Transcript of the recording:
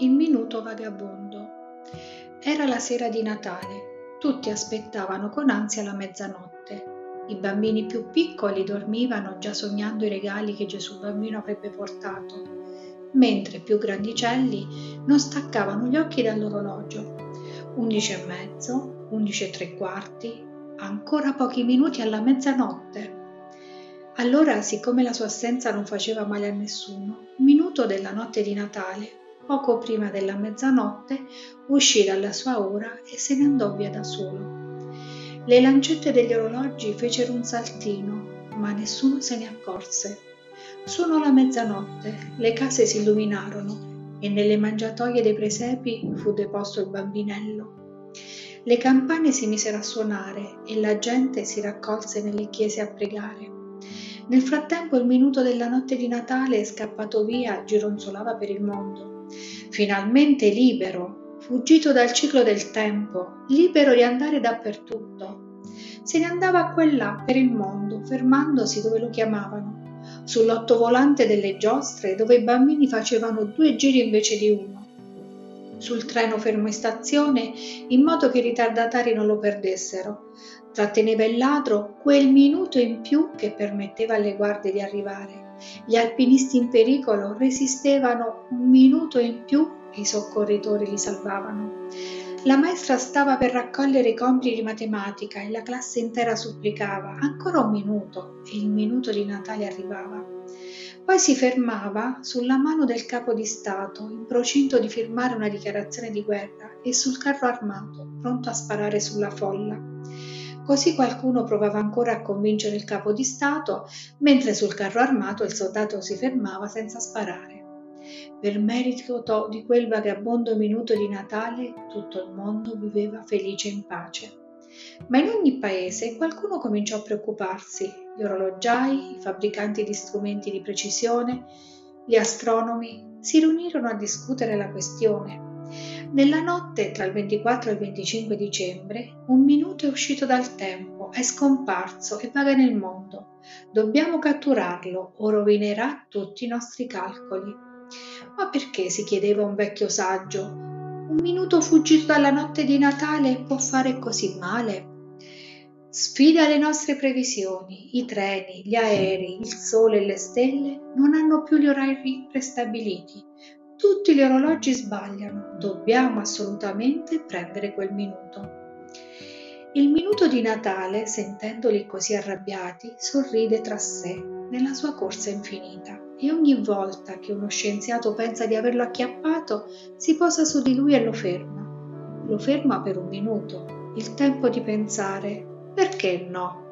Il minuto vagabondo. Era la sera di Natale. Tutti aspettavano con ansia la mezzanotte. I bambini più piccoli dormivano già sognando i regali che Gesù bambino avrebbe portato, mentre i più grandicelli non staccavano gli occhi dall'orologio. Undici e mezzo, undici e tre quarti, ancora pochi minuti alla mezzanotte. Allora, siccome la sua assenza non faceva male a nessuno, minuto della notte di Natale poco prima della mezzanotte uscì dalla sua ora e se ne andò via da solo. Le lancette degli orologi fecero un saltino, ma nessuno se ne accorse. Suonò la mezzanotte, le case si illuminarono e nelle mangiatoie dei presepi fu deposto il bambinello. Le campane si misero a suonare e la gente si raccolse nelle chiese a pregare. Nel frattempo il minuto della notte di Natale, scappato via, gironzolava per il mondo finalmente libero, fuggito dal ciclo del tempo, libero di andare dappertutto. Se ne andava qua e là per il mondo, fermandosi dove lo chiamavano, sull'ottovolante delle giostre dove i bambini facevano due giri invece di uno, sul treno fermo in stazione in modo che i ritardatari non lo perdessero. Tratteneva il ladro quel minuto in più che permetteva alle guardie di arrivare gli alpinisti in pericolo resistevano un minuto in più e i soccorritori li salvavano. La maestra stava per raccogliere i compiti di matematica e la classe intera supplicava ancora un minuto e il minuto di Natale arrivava. Poi si fermava sulla mano del capo di Stato, in procinto di firmare una dichiarazione di guerra, e sul carro armato, pronto a sparare sulla folla. Così qualcuno provava ancora a convincere il capo di Stato, mentre sul carro armato il soldato si fermava senza sparare. Per merito di quel vagabondo minuto di Natale, tutto il mondo viveva felice in pace. Ma in ogni paese qualcuno cominciò a preoccuparsi, gli orologiai, i fabbricanti di strumenti di precisione, gli astronomi si riunirono a discutere la questione nella notte tra il 24 e il 25 dicembre un minuto è uscito dal tempo, è scomparso e vaga nel mondo. Dobbiamo catturarlo o rovinerà tutti i nostri calcoli. Ma perché? si chiedeva un vecchio saggio. Un minuto fuggito dalla notte di Natale può fare così male? Sfida le nostre previsioni, i treni, gli aerei, il sole e le stelle non hanno più gli orari prestabiliti. Tutti gli orologi sbagliano, dobbiamo assolutamente prendere quel minuto. Il minuto di Natale, sentendoli così arrabbiati, sorride tra sé nella sua corsa infinita e ogni volta che uno scienziato pensa di averlo acchiappato, si posa su di lui e lo ferma. Lo ferma per un minuto, il tempo di pensare perché no?